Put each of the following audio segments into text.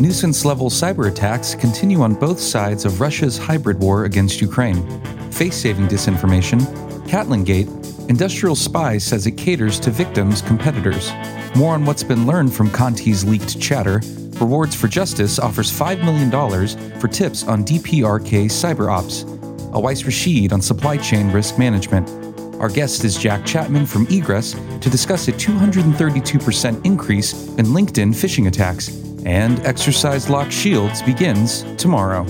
Nuisance level cyber attacks continue on both sides of Russia's hybrid war against Ukraine. Face saving disinformation, CatalanGate, Industrial Spy says it caters to victims' competitors. More on what's been learned from Conti's leaked chatter. Rewards for Justice offers $5 million for tips on DPRK cyber ops. Awais Rashid on supply chain risk management. Our guest is Jack Chapman from Egress to discuss a 232% increase in LinkedIn phishing attacks and Exercise Locked Shields begins tomorrow.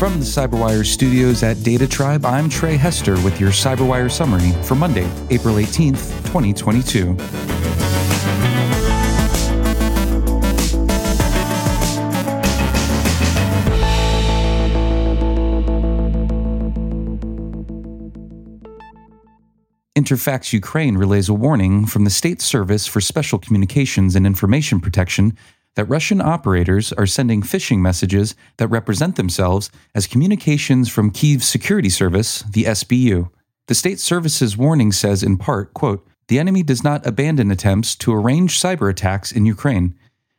From the CyberWire studios at Data Tribe, I'm Trey Hester with your CyberWire summary for Monday, April 18th, 2022. Interfax Ukraine relays a warning from the State Service for Special Communications and Information Protection that Russian operators are sending phishing messages that represent themselves as communications from Kyiv's security service, the SBU. The state service's warning says in part, quote, "The enemy does not abandon attempts to arrange cyber attacks in Ukraine,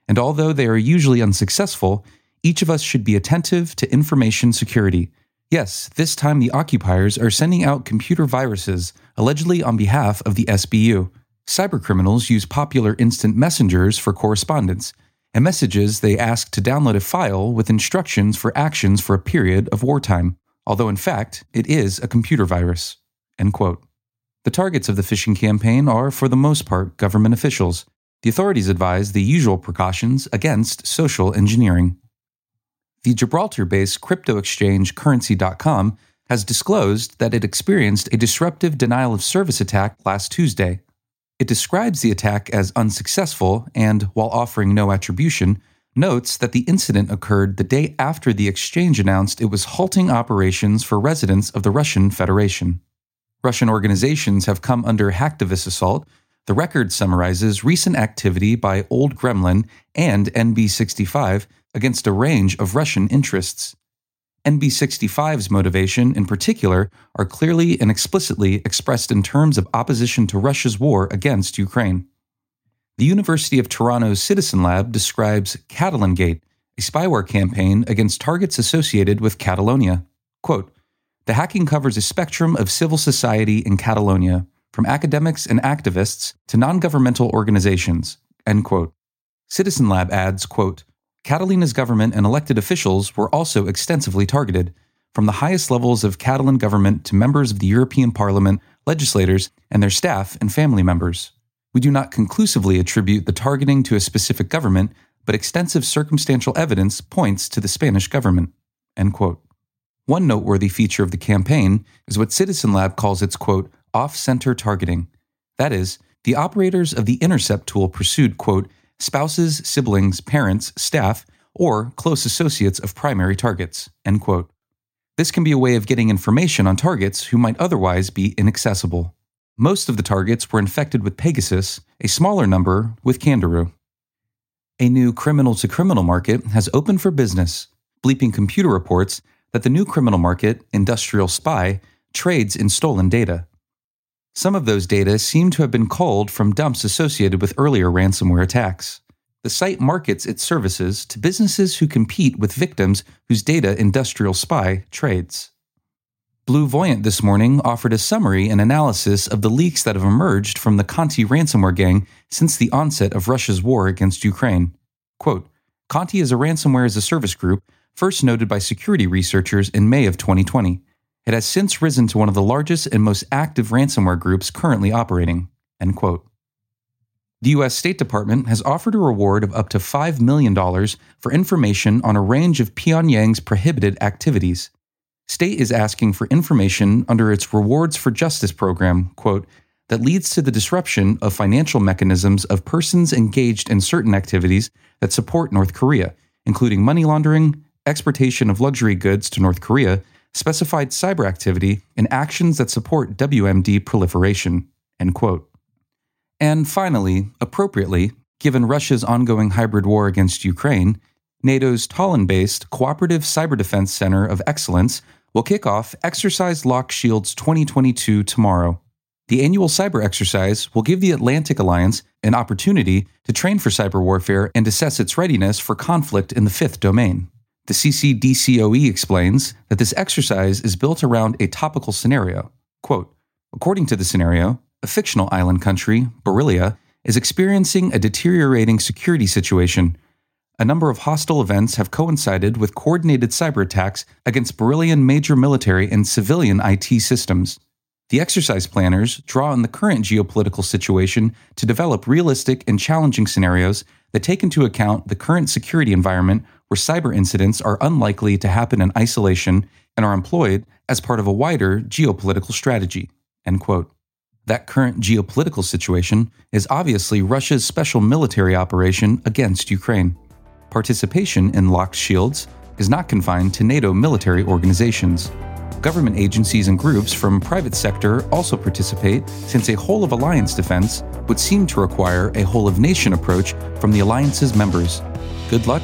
and although they are usually unsuccessful, each of us should be attentive to information security." Yes, this time the occupiers are sending out computer viruses, allegedly on behalf of the SBU. Cybercriminals use popular instant messengers for correspondence, and messages they ask to download a file with instructions for actions for a period of wartime, although in fact, it is a computer virus. End quote. The targets of the phishing campaign are, for the most part, government officials. The authorities advise the usual precautions against social engineering the Gibraltar based crypto exchange Currency.com has disclosed that it experienced a disruptive denial of service attack last Tuesday. It describes the attack as unsuccessful and, while offering no attribution, notes that the incident occurred the day after the exchange announced it was halting operations for residents of the Russian Federation. Russian organizations have come under hacktivist assault. The record summarizes recent activity by Old Gremlin and NB65 against a range of Russian interests. NB65's motivation, in particular, are clearly and explicitly expressed in terms of opposition to Russia's war against Ukraine. The University of Toronto's Citizen Lab describes Catalan Gate, a spyware campaign against targets associated with Catalonia. Quote, the hacking covers a spectrum of civil society in Catalonia, from academics and activists to non governmental organizations. End quote. Citizen Lab adds, quote, Catalonia's government and elected officials were also extensively targeted, from the highest levels of Catalan government to members of the European Parliament, legislators, and their staff and family members. We do not conclusively attribute the targeting to a specific government, but extensive circumstantial evidence points to the Spanish government. One noteworthy feature of the campaign is what Citizen Lab calls its quote, off center targeting. That is, the operators of the Intercept tool pursued, quote, spouses, siblings, parents, staff, or close associates of primary targets. End quote. This can be a way of getting information on targets who might otherwise be inaccessible. Most of the targets were infected with Pegasus, a smaller number with Candiru. A new criminal to criminal market has opened for business. Bleeping Computer reports that the new criminal market, Industrial Spy, trades in stolen data. Some of those data seem to have been culled from dumps associated with earlier ransomware attacks. The site markets its services to businesses who compete with victims whose data Industrial Spy trades. Blue Voyant this morning offered a summary and analysis of the leaks that have emerged from the Conti ransomware gang since the onset of Russia's war against Ukraine. Quote, Conti is a ransomware as a service group first noted by security researchers in May of 2020. It has since risen to one of the largest and most active ransomware groups currently operating. End quote. The U.S. State Department has offered a reward of up to $5 million for information on a range of Pyongyang's prohibited activities. State is asking for information under its Rewards for Justice program, quote, that leads to the disruption of financial mechanisms of persons engaged in certain activities that support North Korea, including money laundering, exportation of luxury goods to North Korea, specified cyber activity, and actions that support WMD proliferation, end quote. And finally, appropriately, given Russia's ongoing hybrid war against Ukraine, NATO's Tallinn based Cooperative Cyber Defense Center of Excellence will kick off Exercise Locked Shields 2022 tomorrow. The annual cyber exercise will give the Atlantic Alliance an opportunity to train for cyber warfare and assess its readiness for conflict in the fifth domain. The CCDCOE explains that this exercise is built around a topical scenario. Quote, According to the scenario, a fictional island country, Berylia, is experiencing a deteriorating security situation. A number of hostile events have coincided with coordinated cyber attacks against Berylian major military and civilian IT systems. The exercise planners draw on the current geopolitical situation to develop realistic and challenging scenarios that take into account the current security environment where cyber incidents are unlikely to happen in isolation and are employed as part of a wider geopolitical strategy. End quote. That current geopolitical situation is obviously Russia's special military operation against Ukraine. Participation in locked shields is not confined to NATO military organizations. Government agencies and groups from private sector also participate since a whole of alliance defense would seem to require a whole of nation approach from the alliance's members. Good luck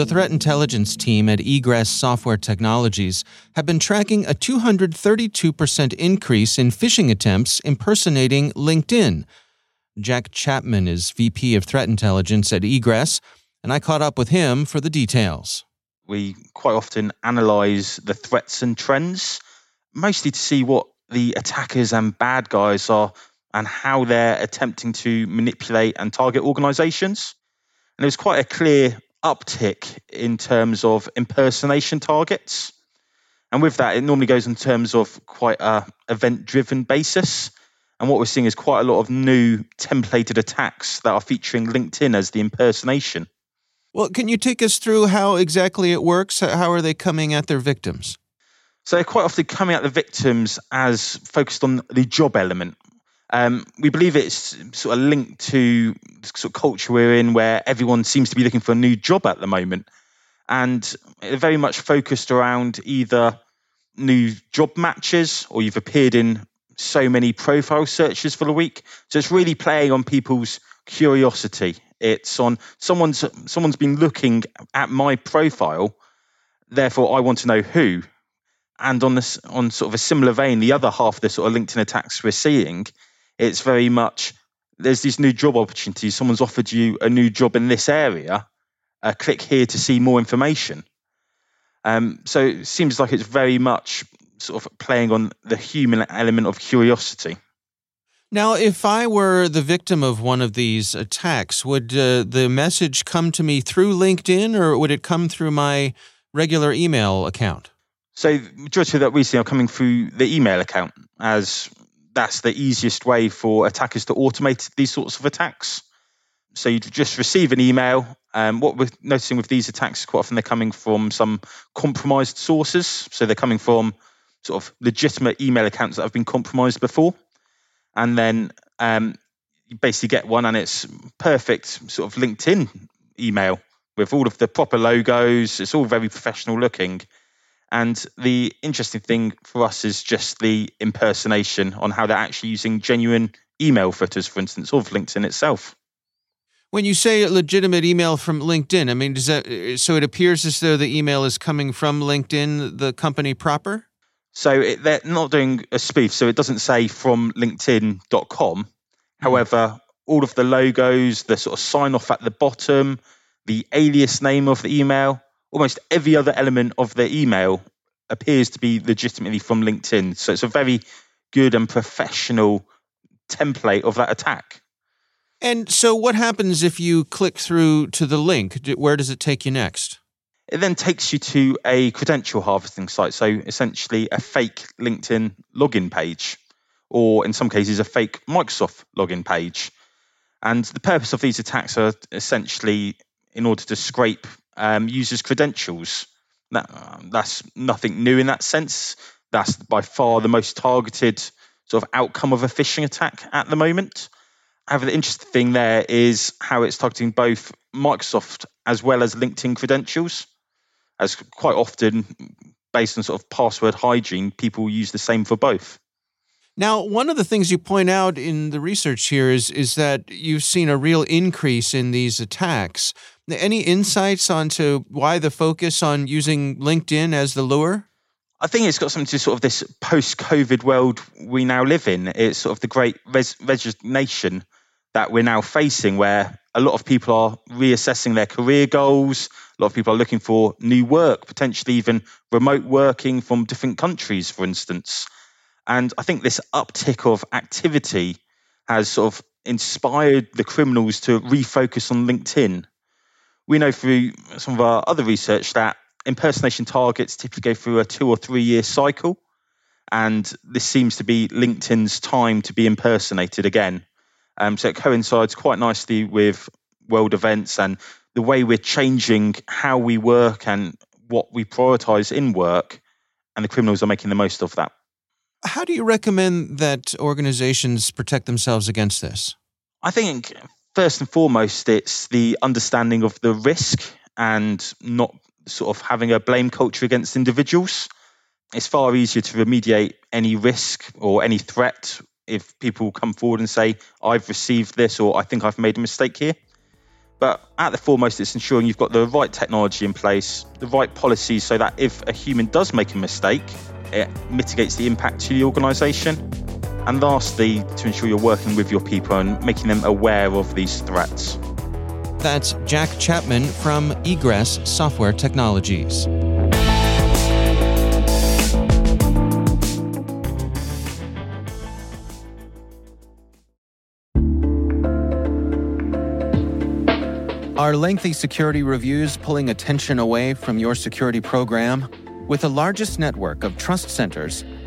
The threat intelligence team at Egress Software Technologies have been tracking a 232% increase in phishing attempts impersonating LinkedIn. Jack Chapman is VP of Threat Intelligence at Egress, and I caught up with him for the details. we quite often analyze the threats and trends, mostly to see what the attackers and bad guys are and how they're attempting to manipulate and target organizations. And it was quite a clear uptick in terms of impersonation targets. And with that, it normally goes in terms of quite a event driven basis. And what we're seeing is quite a lot of new templated attacks that are featuring LinkedIn as the impersonation. Well, can you take us through how exactly it works? How are they coming at their victims? So they're quite often coming at the victims as focused on the job element. Um, we believe it's sort of linked to sort of culture we're in where everyone seems to be looking for a new job at the moment. And very much focused around either new job matches or you've appeared in so many profile searches for the week. So it's really playing on people's curiosity. It's on someone's someone's been looking at my profile, therefore I want to know who. And on this on sort of a similar vein, the other half of the sort of LinkedIn attacks we're seeing it's very much there's these new job opportunities. Someone's offered you a new job in this area. Uh, click here to see more information. Um, so it seems like it's very much sort of playing on the human element of curiosity. Now, if I were the victim of one of these attacks, would uh, the message come to me through LinkedIn or would it come through my regular email account? So, majority of that we see are coming through the email account as that's the easiest way for attackers to automate these sorts of attacks. So you just receive an email. Um, what we're noticing with these attacks, quite often they're coming from some compromised sources. So they're coming from sort of legitimate email accounts that have been compromised before. And then um, you basically get one and it's perfect sort of LinkedIn email with all of the proper logos. It's all very professional looking. And the interesting thing for us is just the impersonation on how they're actually using genuine email footers, for instance, of LinkedIn itself. When you say a legitimate email from LinkedIn, I mean, does that so it appears as though the email is coming from LinkedIn, the company proper? So it, they're not doing a spoof, so it doesn't say from LinkedIn.com. Mm. However, all of the logos, the sort of sign off at the bottom, the alias name of the email, almost every other element of their email appears to be legitimately from LinkedIn. So it's a very good and professional template of that attack. And so, what happens if you click through to the link? Where does it take you next? It then takes you to a credential harvesting site. So, essentially, a fake LinkedIn login page, or in some cases, a fake Microsoft login page. And the purpose of these attacks are essentially in order to scrape um, users' credentials. That, that's nothing new in that sense. That's by far the most targeted sort of outcome of a phishing attack at the moment. However, the interesting thing there is how it's targeting both Microsoft as well as LinkedIn credentials, as quite often, based on sort of password hygiene, people use the same for both. Now, one of the things you point out in the research here is is that you've seen a real increase in these attacks. Any insights onto why the focus on using LinkedIn as the lure? I think it's got something to sort of this post-COVID world we now live in. It's sort of the great res- resignation that we're now facing, where a lot of people are reassessing their career goals. A lot of people are looking for new work, potentially even remote working from different countries, for instance. And I think this uptick of activity has sort of inspired the criminals to refocus on LinkedIn we know through some of our other research that impersonation targets typically go through a two or three year cycle. And this seems to be LinkedIn's time to be impersonated again. Um, so it coincides quite nicely with world events and the way we're changing how we work and what we prioritize in work. And the criminals are making the most of that. How do you recommend that organizations protect themselves against this? I think first and foremost, it's the understanding of the risk and not sort of having a blame culture against individuals. It's far easier to remediate any risk or any threat if people come forward and say, I've received this or I think I've made a mistake here. But at the foremost, it's ensuring you've got the right technology in place, the right policies so that if a human does make a mistake, it mitigates the impact to the organisation. And lastly, to ensure you're working with your people and making them aware of these threats. That's Jack Chapman from Egress Software Technologies. Are lengthy security reviews pulling attention away from your security program? With the largest network of trust centers,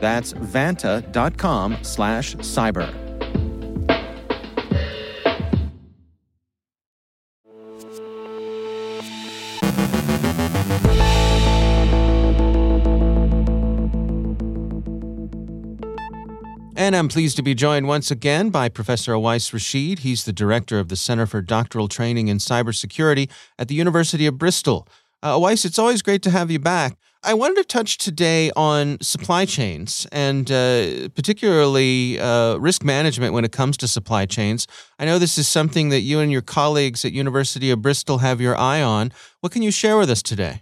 That's vanta.com slash cyber. And I'm pleased to be joined once again by Professor Awais Rashid. He's the director of the Center for Doctoral Training in Cybersecurity at the University of Bristol. Uh, Awais, it's always great to have you back. I wanted to touch today on supply chains and uh, particularly uh, risk management when it comes to supply chains. I know this is something that you and your colleagues at University of Bristol have your eye on. What can you share with us today?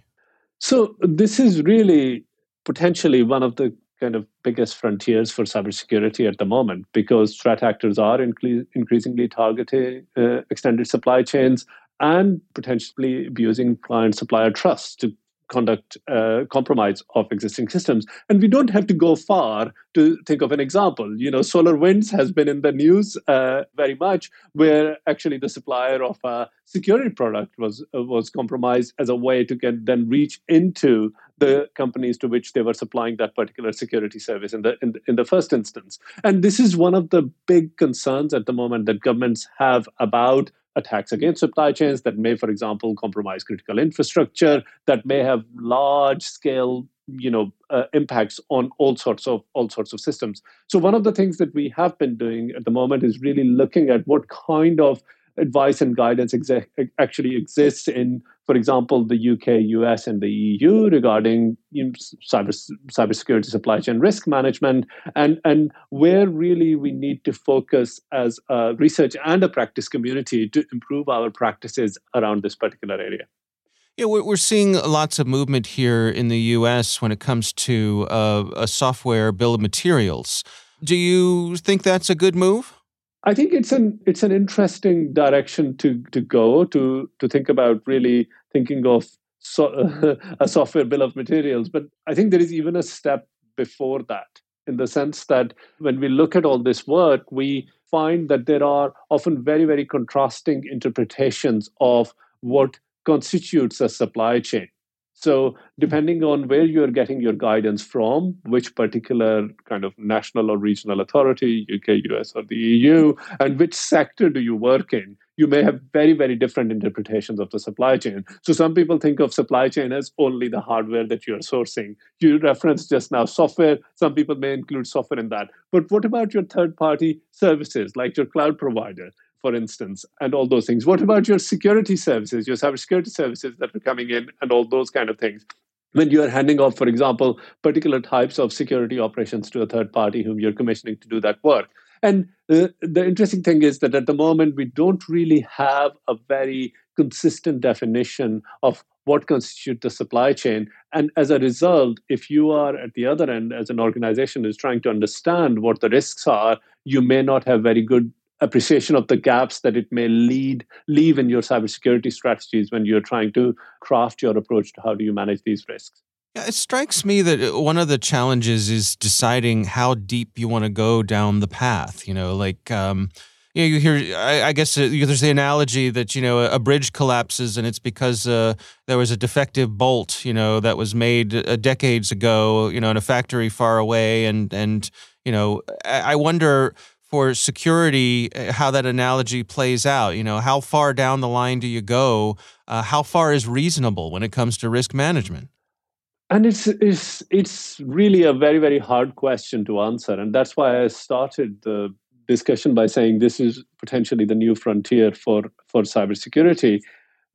So this is really potentially one of the kind of biggest frontiers for cybersecurity at the moment because threat actors are incre- increasingly targeting uh, extended supply chains and potentially abusing client supplier trust to conduct uh, compromise of existing systems. And we don't have to go far to think of an example. You know, Solar Winds has been in the news uh, very much, where actually the supplier of a security product was uh, was compromised as a way to get then reach into the companies to which they were supplying that particular security service in the, in in the first instance. And this is one of the big concerns at the moment that governments have about attacks against supply chains that may, for example, compromise critical infrastructure, that may have large scale you know uh, impacts on all sorts of all sorts of systems. So one of the things that we have been doing at the moment is really looking at what kind of advice and guidance actually exists in, for example, the UK, US, and the EU regarding you know, cyber cybersecurity supply chain risk management, and and where really we need to focus as a research and a practice community to improve our practices around this particular area. Yeah, we're seeing lots of movement here in the U.S. when it comes to uh, a software bill of materials. Do you think that's a good move? I think it's an it's an interesting direction to to go to to think about really thinking of so, a software bill of materials. But I think there is even a step before that, in the sense that when we look at all this work, we find that there are often very very contrasting interpretations of what constitutes a supply chain. So, mm-hmm. depending on where you're getting your guidance from, which particular kind of national or regional authority, UK, US, or the EU, and which sector do you work in, you may have very, very different interpretations of the supply chain. So, some people think of supply chain as only the hardware that you're sourcing. You referenced just now software. Some people may include software in that. But what about your third party services, like your cloud provider? For instance, and all those things. What about your security services, your cybersecurity services that are coming in, and all those kind of things? When you are handing off, for example, particular types of security operations to a third party whom you're commissioning to do that work. And the, the interesting thing is that at the moment, we don't really have a very consistent definition of what constitutes the supply chain. And as a result, if you are at the other end as an organization is trying to understand what the risks are, you may not have very good appreciation of the gaps that it may lead leave in your cybersecurity strategies when you're trying to craft your approach to how do you manage these risks. Yeah, it strikes me that uh, one of the challenges is deciding how deep you want to go down the path. You know, like um, you know, you hear. I, I guess uh, there's the analogy that you know a bridge collapses and it's because uh, there was a defective bolt. You know, that was made uh, decades ago. You know, in a factory far away, and and you know, I, I wonder for security, eh, how that analogy plays out. You know, how far down the line do you go? Uh, how far is reasonable when it comes to risk management? And it's it's it's really a very very hard question to answer, and that's why I started the discussion by saying this is potentially the new frontier for for cybersecurity,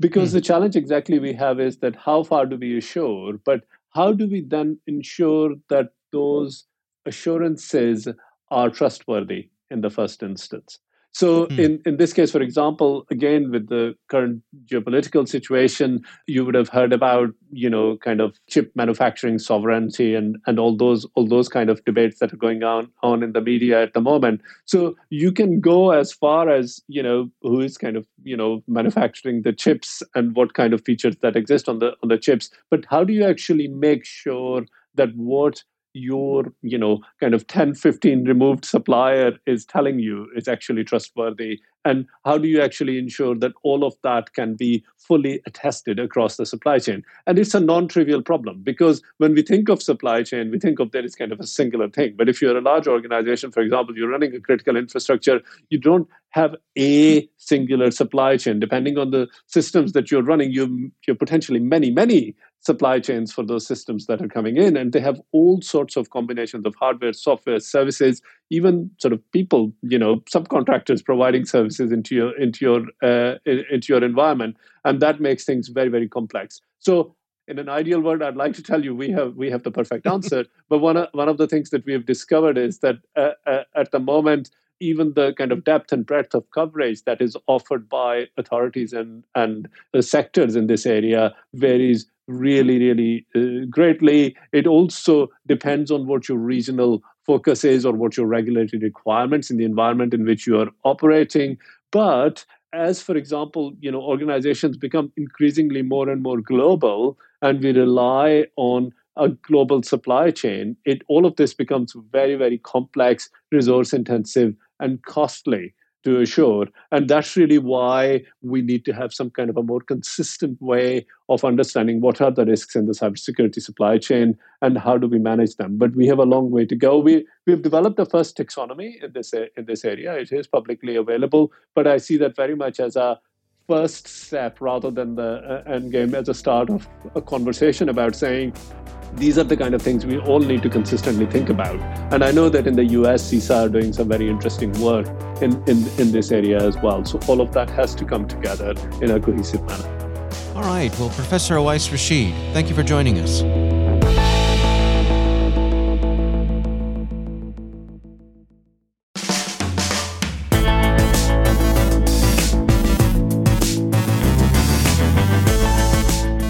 Because mm. the challenge exactly we have is that how far do we assure, but how do we then ensure that those assurances are trustworthy in the first instance? So, mm. in, in this case, for example, again, with the current geopolitical situation, you would have heard about, you know, kind of chip manufacturing sovereignty and, and all those all those kind of debates that are going on, on in the media at the moment. So you can go as far as, you know, who is kind of, you know, manufacturing the chips and what kind of features that exist on the on the chips. But how do you actually make sure that what your you know kind of 10 15 removed supplier is telling you is actually trustworthy? And how do you actually ensure that all of that can be fully attested across the supply chain? And it's a non-trivial problem because when we think of supply chain we think of that as kind of a singular thing. But if you're a large organization for example you're running a critical infrastructure you don't have a singular supply chain. Depending on the systems that you're running you you're potentially many many supply chains for those systems that are coming in and they have all sorts of combinations of hardware software services even sort of people you know subcontractors providing services into your into your uh, into your environment. And that makes things very very complex. So in an ideal world i'd like to tell you we have we have the perfect answer. But one of, one of the things that we have discovered is that uh, uh, at the moment even the kind of depth and breadth of coverage that is offered by authorities and and the sectors in this area varies really, really uh, greatly. It also depends on what your regional focus is or what your regulatory requirements in the environment in which you are operating. But as, for example, you know, organizations become increasingly more and more global, and we rely on a global supply chain, it all of this becomes very, very complex, resource intensive, and costly to assure. And that's really why we need to have some kind of a more consistent way of understanding what are the risks in the cybersecurity supply chain and how do we manage them. But we have a long way to go. We we've developed the first taxonomy in this in this area. It is publicly available, but I see that very much as a first step rather than the uh, end game as a start of a conversation about saying these are the kind of things we all need to consistently think about. And I know that in the US, CISA are doing some very interesting work in, in, in this area as well. So all of that has to come together in a cohesive manner. All right. Well, Professor Awais Rashid, thank you for joining us.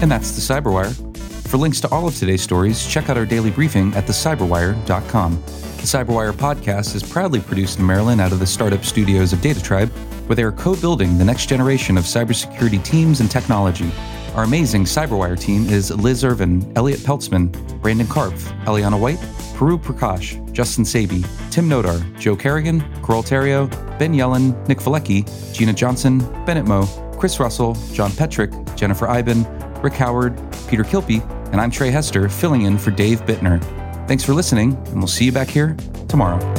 And that's the Cyberwire. For links to all of today's stories, check out our daily briefing at thecyberwire.com. The Cyberwire podcast is proudly produced in Maryland out of the startup studios of DataTribe, where they are co building the next generation of cybersecurity teams and technology. Our amazing Cyberwire team is Liz Irvin, Elliott Peltzman, Brandon Karpf, Eliana White, Puru Prakash, Justin Sabie, Tim Nodar, Joe Carrigan, Carole Theriault, Ben Yelin, Nick Veliky, Gina Johnson, Bennett Moe, Chris Russell, John Petrik, Jennifer Eiben, Rick Howard, Peter Kilpe, and I'm Trey Hester, filling in for Dave Bittner. Thanks for listening, and we'll see you back here tomorrow.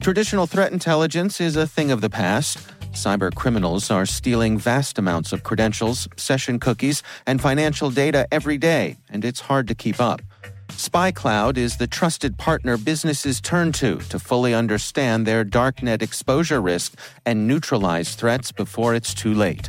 Traditional threat intelligence is a thing of the past. Cyber criminals are stealing vast amounts of credentials, session cookies, and financial data every day, and it's hard to keep up. SpyCloud is the trusted partner businesses turn to to fully understand their darknet exposure risk and neutralize threats before it's too late.